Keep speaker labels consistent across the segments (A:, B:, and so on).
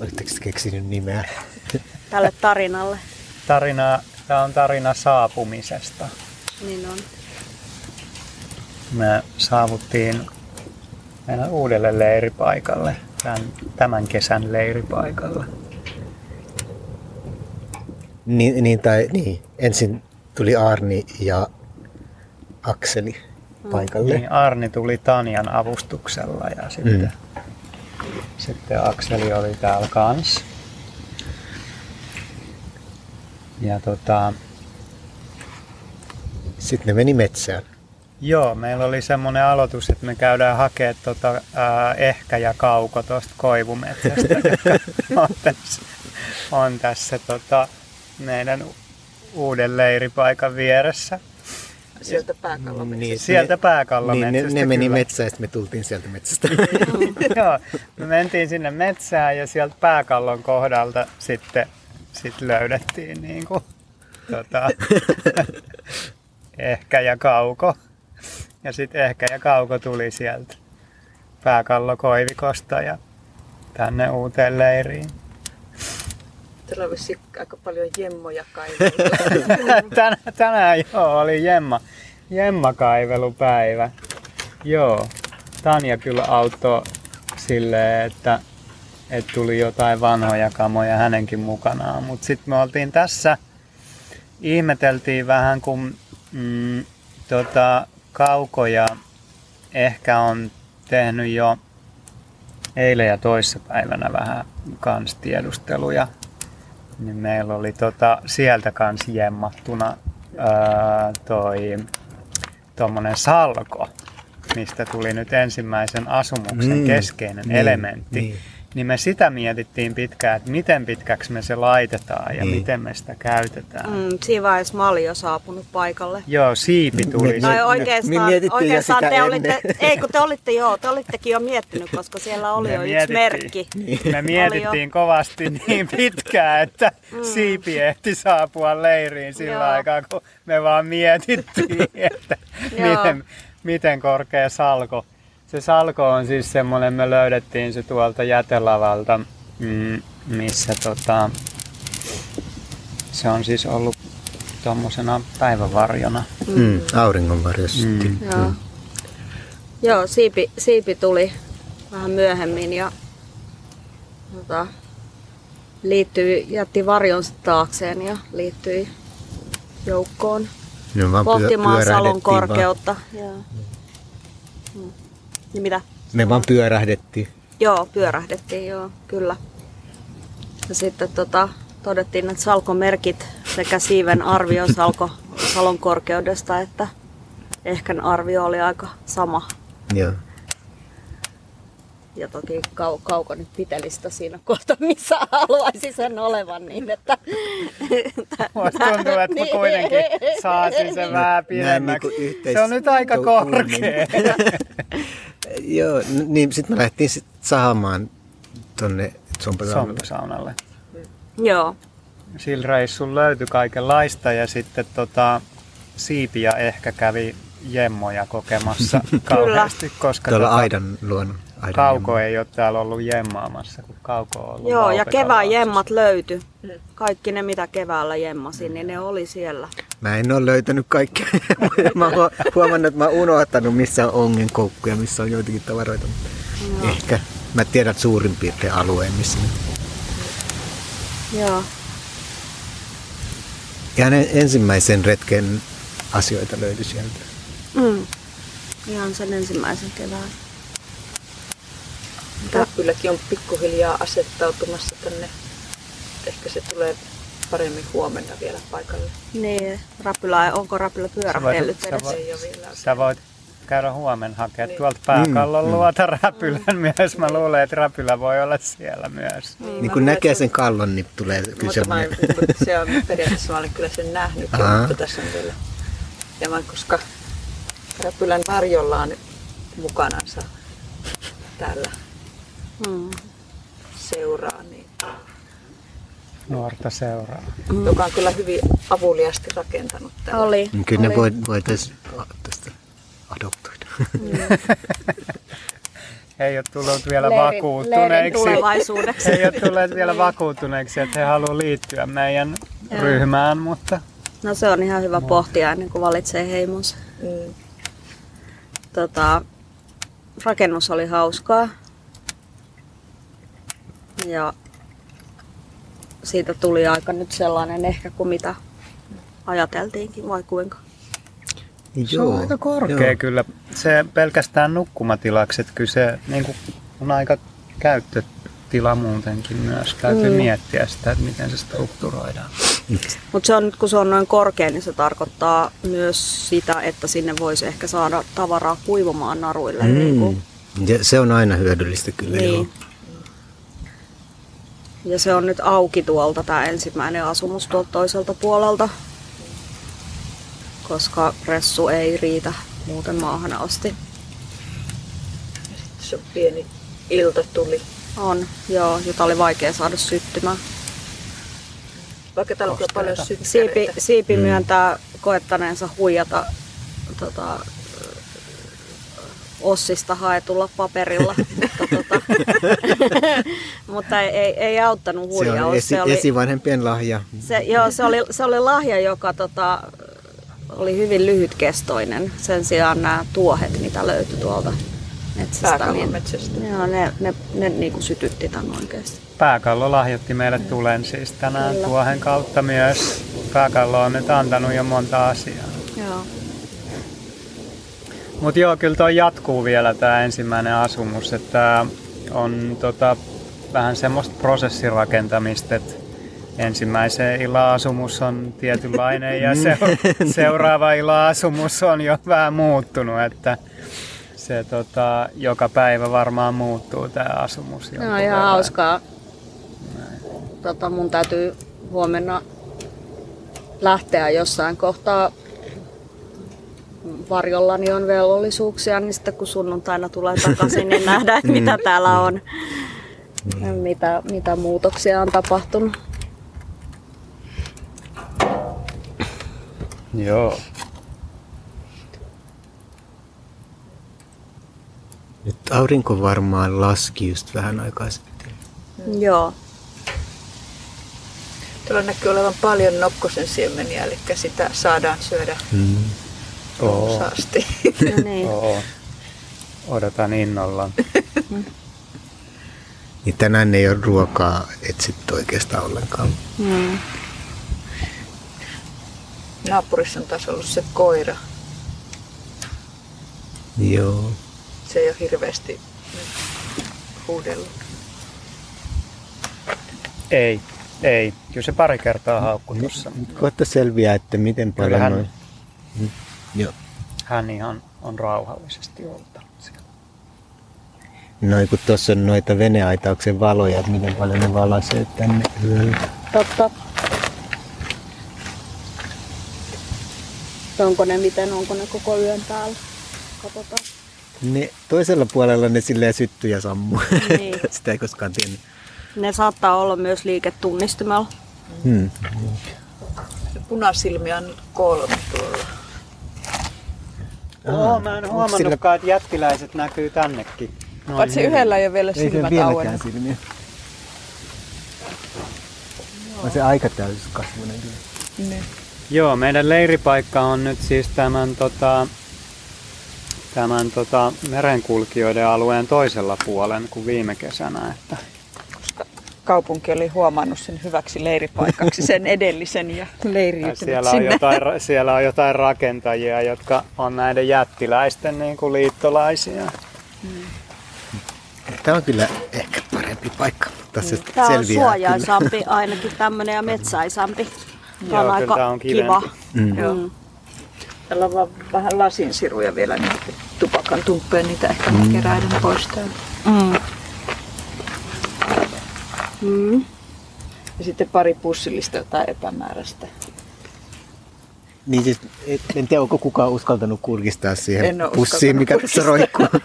A: Oletteko keksinyt nimeä?
B: Tälle tarinalle.
C: Tarina, tämä on tarina saapumisesta.
B: Niin on.
C: Me saavuttiin meidän uudelle leiripaikalle, tämän, tämän kesän leiripaikalle.
A: Niin, niin, tai, niin. Ensin tuli Arni ja Akseli paikalle.
C: Niin Arni tuli Tanjan avustuksella ja sitten, mm. Sitten Akseli oli täällä kans. Ja tota,
A: Sitten ne meni metsään.
C: joo, meillä oli semmoinen aloitus, että me käydään hakemaan tota, ää, ehkä ja kauko tuosta koivumetsästä, joka on tässä, on tässä tota, meidän uuden leiripaikan vieressä.
D: Sieltä pääkallon
A: Niin,
C: Sieltä
A: ne,
C: pääkallon
A: niin, ne,
C: metsästä
A: ne meni
C: kyllä.
A: metsään ja sitten me tultiin sieltä metsästä.
C: Joo, me mentiin sinne metsään ja sieltä pääkallon kohdalta sitten sit löydettiin niin kuin, tota, ehkä ja kauko. Ja sitten ehkä ja kauko tuli sieltä pääkallokoivikosta ja tänne uuteen leiriin.
D: Täällä on aika paljon jemmoja kaiveltu.
C: Tänään, tänään joo, oli Jemma, Jemma-kaivelupäivä. Joo, Tanja kyllä auttoi silleen, että, että tuli jotain vanhoja kamoja hänenkin mukanaan. Mutta sitten me oltiin tässä, ihmeteltiin vähän, kun mm, tota, kaukoja ehkä on tehnyt jo eilen ja toissapäivänä vähän kans tiedusteluja niin meillä oli tota, sieltä kans jemmattuna ää, toi tommonen salko, mistä tuli nyt ensimmäisen asumuksen
A: Mm,
C: keskeinen
A: niin,
C: elementti.
A: niin.
C: Niin me sitä mietittiin pitkään, että miten pitkäksi me se laitetaan ja
A: Niin.
C: miten me sitä käytetään. Mm.
B: Mm, siinä vaiheessa mä olin jo saapunut paikalle.
C: Joo, siipi tuli.
A: Me-
B: Tai
A: me
B: oikeastaan,
A: mietittiin jo
B: oikeastaan
A: sitä
B: te
A: ennen.
B: olitte, ei kun te olitte joo, te olittekin jo miettinyt, koska siellä oli
C: Me
B: jo yksi merkki.
C: Me mietittiin kovasti niin pitkään, että siipi ehti saapua leiriin sillä
B: Joo.
C: aikaa, kun me vaan mietittiin, että miten, miten korkea salko. Se salko on siis semmoinen, me löydettiin se tuolta jätelavalta, mm, missä tota, se on siis ollut tuommoisena päivävarjona.
A: Mm, auringonvarjossa.
C: Mm.
A: Mm.
B: Joo, joo siipi, siipi tuli vähän myöhemmin ja tota, liittyi, jätti varjonsa taakseen ja liittyi joukkoon
A: No,
B: pohtimaan salon
A: pyörähdettiin vaan.
B: korkeutta. Joo. Mm. Ja mitä?
A: Me vaan pyörähdettiin.
B: Joo, pyörähdettiin, joo, kyllä. Ja sitten tota, todettiin, että salkomerkit sekä siiven arvio salko, salon korkeudesta, että ehkän arvio oli aika sama.
A: Joo.
B: Ja toki kau, kauko nyt pitelistä siinä kohta, missä haluaisi sen olevan, niin että...
C: Musta tuntuu, että mä kuitenkin saasin sen vähän pidemmäksi.
A: yhteis-
C: Se on nyt aika korkea.
A: Joo, niin sitten me lähdettiin sit saamaan tonne Sompasaunalle.
C: Sompasaunalle.
B: Joo,
C: Sillä reissulla löytyi kaikenlaista ja sitten tota, siipiä ehkä kävi jemmoja kokemassa kauheasti, koska
A: Tuolla
C: tota,
A: aidan luonnon. Aidan
C: Kauko ei ole täällä ollut jemmaamassa, kun Kauko on ollut
B: joo ja kevään jemmat löytyi. Kaikki ne, mitä keväällä jemmasin, niin ne oli siellä.
A: Mä en ole löytänyt kaikkea. mä oon huomannut, että mä oon unohtanut, missä on ongenkoukku ja missä on joitakin tavaroita. Mutta Ehkä mä tiedän suurin piirtein alueen, missä ne
B: Joo,
A: Ihan en- ensimmäisen retken asioita löytyi sieltä.
B: mm. ihan sen ensimmäisen kevään.
D: Räppyläkin on pikkuhiljaa asettautumassa tänne. Ehkä se tulee paremmin huomenna vielä paikalle.
B: Niin, rapila, onko rapila pyörähdellyt
C: Sä voit-
D: Ei ole vielä.
C: Sä voit käydä huomenna hakea
D: Niin.
C: tuolta pääkallon
A: Mm,
C: luota räpylän myös. Mä luulen, että räpylä voi olla siellä myös.
A: Niin
D: mä
A: kun näkee sen kallon, niin tulee kyllä
D: Mutta mä,
A: semmoinen...
D: se on periaatteessa, mä olen kyllä sen nähnyt, jo, mutta tässä on vielä. Ja mä, koska Räpylän varjolla on mukanansa täällä
B: Mm.
D: seuraa, niin,
C: Nuorta seuraa.
D: joka on kyllä hyvin avuliasti rakentanut tällä.
B: Oli.
A: Niin Kyllä ne
B: oli.
A: voi, voitaisiin tästä adoptoida.
C: he ei ole tullut vielä
B: Leirin- leirin
C: vakuuttuneeksi. He ei ole tulleet vielä vakuuttuneeksi, että he haluavat liittyä meidän
B: Joo.
C: ryhmään, mutta
B: No se on ihan hyvä pohtia ennen kuin valitsee heimonsa.
D: Mm.
B: Tota, rakennus oli hauskaa. Ja siitä tuli aika nyt sellainen ehkä kuin mitä ajateltiinkin, vai kuinka?
C: se on aika korkea
A: joo.
C: kyllä. Se pelkästään nukkumatilaksi, että kyllä se niin kuin, on aika käyttötila muutenkin myös. Täytyy
B: Mm.
C: miettiä sitä, että miten se strukturoidaan.
B: Mutta se on nyt kun se on noin korkea, niin se tarkoittaa myös sitä, että sinne voisi ehkä saada tavaraa kuivumaan naruille. Mm. Niin kuin,
A: Ja se on aina hyödyllistä kyllä. Joo.
B: Ja se on nyt auki tuolta tämä ensimmäinen asumus tuolta toiselta puolelta, koska ressu ei riitä muuten maahan asti.
D: Se on pieni iltatuli.
B: On, joo, jota oli vaikea saada syttymään.
D: Vaikka täällä on kyllä paljon
B: Siipi,
D: sykkäreitä.
B: Siipi myöntää koettaneensa huijata tota, Ossista haetulla paperilla, mutta, tota, mutta ei, ei, auttanut
A: Se on
B: huijaus.
A: esi-
B: oli,
A: esivanhempien lahja.
B: se, joo, se, oli, se oli lahja, joka tota, oli hyvin lyhytkestoinen. Sen sijaan nämä tuohet, mitä löytyi tuolta metsästä, niin,
D: metsästä.
B: joo, ne, ne, ne niin kuin sytytti tämän oikeasti.
C: Pääkallo lahjoitti meille tulen siis tänään
B: Kyllä.
C: tuohen kautta myös. Pääkallo on nyt antanut jo monta asiaa. Mutta joo, kyllä toi jatkuu vielä tämä ensimmäinen asumus, että on tota, vähän semmoista prosessirakentamista, että ensimmäisen illan asumus on tietynlainen ja se, seuraava illan asumus on jo vähän muuttunut, että se tota, joka päivä varmaan muuttuu tämä asumus.
B: No ihan
C: verran.
B: hauskaa. Tota, mun täytyy huomenna lähteä jossain kohtaa varjollani on velvollisuuksia, niin sitten kun sunnuntaina tulee takaisin, niin nähdään, että mitä täällä on. Mitä, mitä muutoksia on tapahtunut.
C: Joo.
A: Nyt aurinko varmaan laski just vähän aikaa sitten.
B: Joo.
D: Tuolla näkyy olevan paljon nokkosen siemeniä, eli sitä saadaan syödä
A: Mm.
D: Runsaasti.
B: No niin.
C: Oo. Odotan innolla.
A: Niin tänään ei ole ruokaa etsitty oikeastaan ollenkaan.
B: Mm.
D: Naapurissa on taas ollut se koira.
A: Joo.
D: Se ei ole hirveästi huudellut.
C: Ei, ei. Kyllä se pari kertaa haukkui tuossa.
A: Kohta selviää, että miten paljon
C: Kyllähän-
A: noin... Joo.
C: Hän ihan on rauhallisesti ollut siellä.
A: Noin kun tuossa on noita veneaitauksen valoja, että miten paljon ne valaisee tänne yöllä.
B: Totta. Onko ne miten, onko ne koko yön päällä? Katsotaan.
A: Ne, toisella puolella ne silleen syttyy ja sammuu.
B: Niin.
A: Sitä ei koskaan tiennyt.
B: Ne saattaa olla myös liiketunnistimella.
A: Hmm.
D: Punasilmiä on nyt kolme tuolla.
C: Oo, mä en huomannutkaan, että jättiläiset näkyy tännekin. Noin
D: Paitsi
C: hyvin.
D: yhdellä ei ole vielä
A: Ei se
D: silmät
A: vieläkään
D: auennut.
A: silmiä. On se aika täyskasvuinen kyllä.
D: Niin.
C: Joo, meidän leiripaikka on nyt siis tämän, tota, tämän tota, merenkulkijoiden alueen toisella puolen kuin viime kesänä. Että
D: kaupunki oli huomannut sen hyväksi leiripaikaksi, sen edellisen ja leiriytynyt
C: siellä, on
D: sinne.
C: jotain, siellä on jotain rakentajia, jotka on näiden jättiläisten niin kuin liittolaisia.
A: Tämä on kyllä ehkä parempi paikka, mutta se
B: Tämä on suojaisampi ainakin tämmöinen ja metsäisampi. Tämä on
C: Joo, kyllä
B: aika
C: tää on
B: kiva.
A: Mm.
D: Joo.
B: Mm.
D: Täällä on vaan vähän lasinsiruja vielä, niin tupakan tumppeen niitä ehkä mm. keräiden pois täältä.
B: Mm. Mm.
D: Ja sitten pari pussillista jotain epämääräistä.
A: Niin siis, et- en tiedä, onko kukaan uskaltanut kurkistaa siihen pussiin, mikä tässä roikkuu.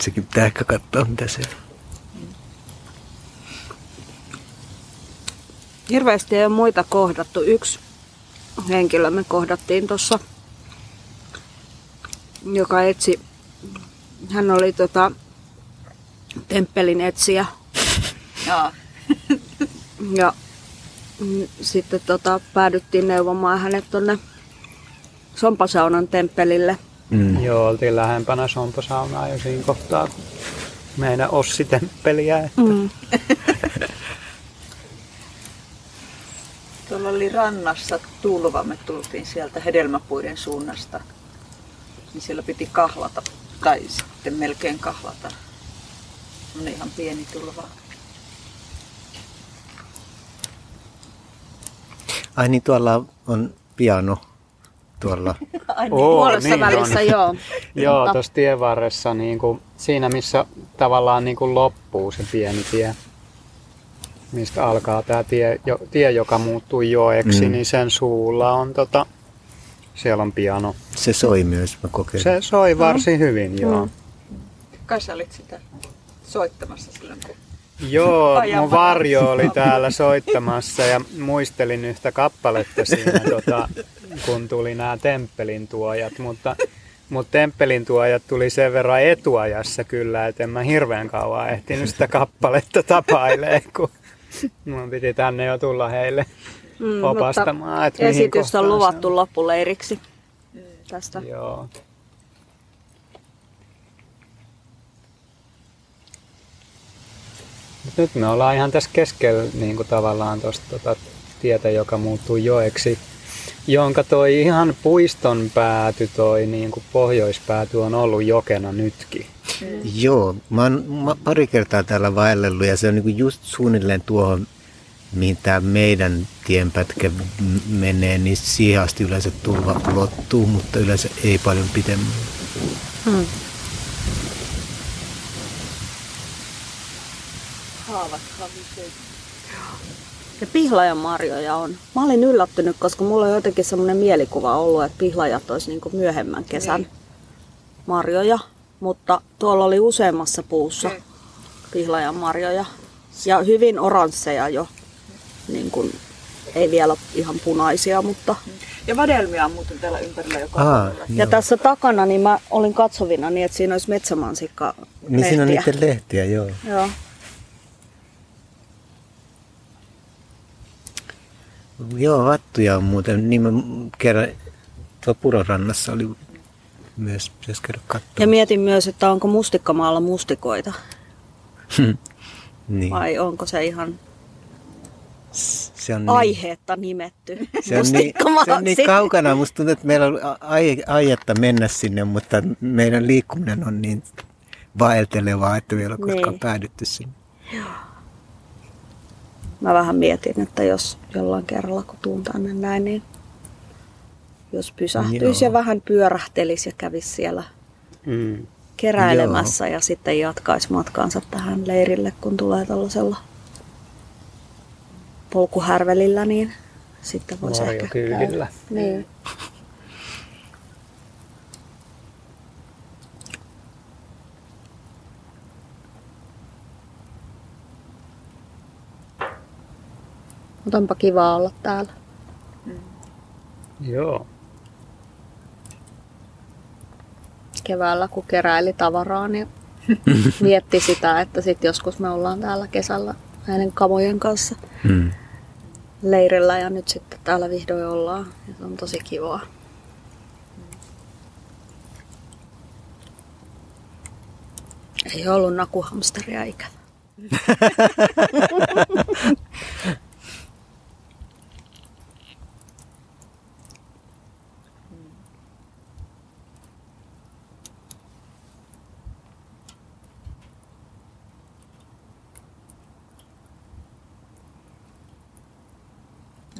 A: Sekin pitää ehkä katsoa, mitä se on.
B: Hirveästi ei ole muita kohdattu. Yksi henkilö me kohdattiin tuossa, joka etsi hän oli tota, temppelin etsijä.
D: Jaa.
B: Ja mm, sitten tota, päädyttiin neuvomaan hänet tonne Sompasaunan temppelille.
A: Mm.
C: Joo, oltiin lähempänä Somposaunaa jo siinä kohtaa, kun meidän Ossi-temppeliä. Että
B: Mm.
D: Tuolla oli rannassa tulva, me tultiin sieltä hedelmäpuiden suunnasta. Niin siellä piti kahlata, tai sitten melkein kahlata. Semmoinen ihan pieni tulva.
A: Ai niin, tuolla on piano. Tuolla.
C: Oo,
B: Puolessa
C: niin
B: välissä,
C: on.
B: joo.
C: Joo, tuossa tien varressa, niin kuin, siinä missä tavallaan niin kuin loppuu se pieni tie, mistä alkaa tämä tie, jo, tie joka muuttuu joeksi,
A: Mm.
C: niin sen suulla on tota, siellä on piano.
A: Se soi myös, mä kokeilin.
C: Se soi varsin hyvin, joo.
B: Mm.
D: Kai sä olit sitä soittamassa silloin, kun
C: Joo,
D: Ajan
C: mun varjo oli täällä soittamassa ja muistelin yhtä kappaletta siinä, tota, kun tuli nämä temppelin tuojat, mutta, mutta temppelin tuojat tuli sen verran etuajassa kyllä, että en mä hirveän kauan ehtinyt sitä kappaletta tapailee, kun mun piti tänne jo tulla heille
B: Mm,
C: opastamaan, että mihin
B: Esitys on luvattu loppuleiriksi tästä.
C: Joo. Mut nyt me ollaan ihan tässä keskellä niin kuin tavallaan tuosta tota, tietä, joka muuttuu joeksi, jonka toi ihan puiston pääty, toi niin kuin pohjoispääty on ollut jokena nytkin.
A: Joo, mä oon mä pari kertaa täällä vaellellut ja se on niinku just suunnilleen tuohon, mihin tämä meidän tienpätkä m- menee, niin siihen asti yleensä tulva ulottuu, mutta yleensä ei paljon pitemmän.
B: Mm.
D: Haavat havisee.
B: Ja pihlajan marjoja on. Mä olin yllättynyt, koska mulla on jotenkin semmoinen mielikuva ollut, että pihlajat olisi niin myöhemmän kesän
D: Niin.
B: marjoja. Mutta tuolla oli useammassa puussa
D: Okei.
B: pihlajan marjoja. Ja hyvin oransseja jo. Niin kuin, ei vielä ihan punaisia, mutta...
D: Ja vadelmia on muuten täällä ympärillä joka
A: Aa,
D: puolella.
B: Ja tässä takana niin mä olin katsovina niin, että siinä olisi metsämansikka
A: Niin siinä on
B: lehtiä.
A: niiden lehtiä, joo.
B: Joo.
A: Joo, vattuja on muuten. Niin mä kerran tuolla Purorannassa oli myös, pitäisi käydä
B: Ja
A: katsomaan.
B: mietin myös, että onko mustikkamaalla mustikoita
A: niin.
B: vai onko se ihan
A: Se on niin,
B: aiheetta nimetty
A: se on niin, se on niin kaukana. Musta tuntuu, että meillä on ai, aihetta mennä sinne, mutta meidän liikkuminen on niin vaeltelevaa, että vielä koskaan
B: Niin.
A: päädytty sinne.
B: Mä vähän mietin, että jos jollain kerralla kun tuun tänne näin, niin jos pysähtyisi
A: Joo.
B: ja vähän pyörähtelisi ja kävisi siellä
C: Mm.
B: keräilemässä ja sitten jatkaisi matkaansa tähän leirille, kun tulee tällaisella polkuhärvelillä, niin sitten voisi ehkä käydä. Niin. Mutta onpa kiva olla täällä.
C: Joo.
B: Keväällä kun keräili tavaraa, niin mietti sitä, että sitten joskus me ollaan täällä kesällä näiden kamojen kanssa
A: Hmm.
B: leirillä ja nyt sitten täällä vihdoin ollaan. Ja se on tosi kivaa. Ei ollut nakuhamsteria ikävä.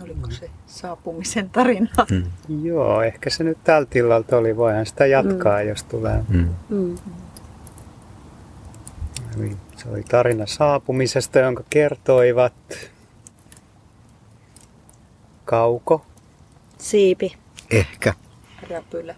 D: Oliko se saapumisen tarina?
A: Hmm.
C: Joo, ehkä se nyt tältä illalta oli. Voihan sitä jatkaa, mm. jos tulee.
A: Hmm.
B: Mm.
C: Eli se oli tarina saapumisesta, jonka kertoivat Kauko,
B: Siipi.
A: Ehkä.
D: Räpylä.